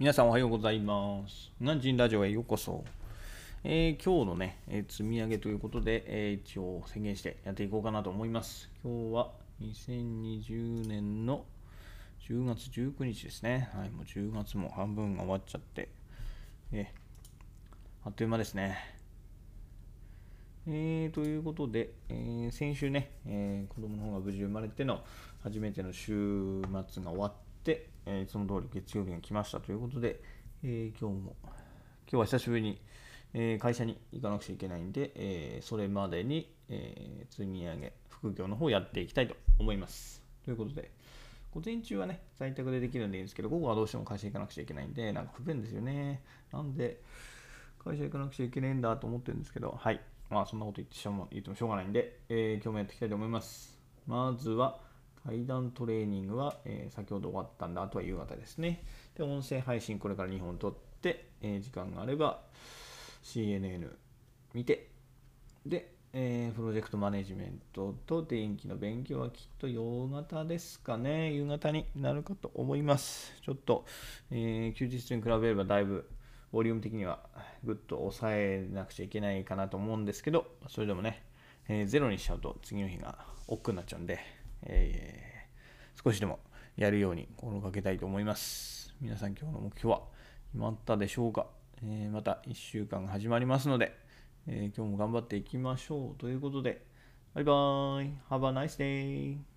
皆さんおはようございます。南人ラジオへようこそ。えー今日のね、えー積み上げということで、えー一応宣言してやっていこうかなと思います。今日は2020年の10月19日ですね。はい、もう10月も半分が終わっちゃって、えーあっという間ですね。えーということで、えー先週ね、えー子供の方が無事生まれての初めての週末が終わって、えーいつも通り月曜日が来ましたということで、えー今日も、今日は久しぶりに、えー会社に行かなくちゃいけないんで、えそれまでに、え積み上げ、副業の方をやっていきたいと思います。ということで、午前中はね、在宅でできるんでいいんですけど、午後はどうしても会社行かなくちゃいけないんで、なんか不便ですよね。なんで、会社行かなくちゃいけないんだと思ってるんですけど、はい。まあ、そんなこと言ってしょうも言ってもしょうがないんで、えー今日もやっていきたいと思います。まずは、階段トレーニングは、えー先ほど終わったんで、あとは夕方ですね。で、音声配信これから2本撮って、えー時間があれば CNN 見て、で、えープロジェクトマネジメントと電気の勉強はきっと夕方ですかね。夕方になるかと思います。ちょっと、えー休日に比べればだいぶボリューム的にはぐっと抑えなくちゃいけないかなと思うんですけど、それでもね、えーゼロにしちゃうと次の日が億劫になっちゃうんで、え少しでもやるように心がけたいと思います。皆さん今日の目標は決まったでしょうか、えーまた1週間が始まりますので、えー今日も頑張っていきましょうということで、バイバーイ !Have a nice day!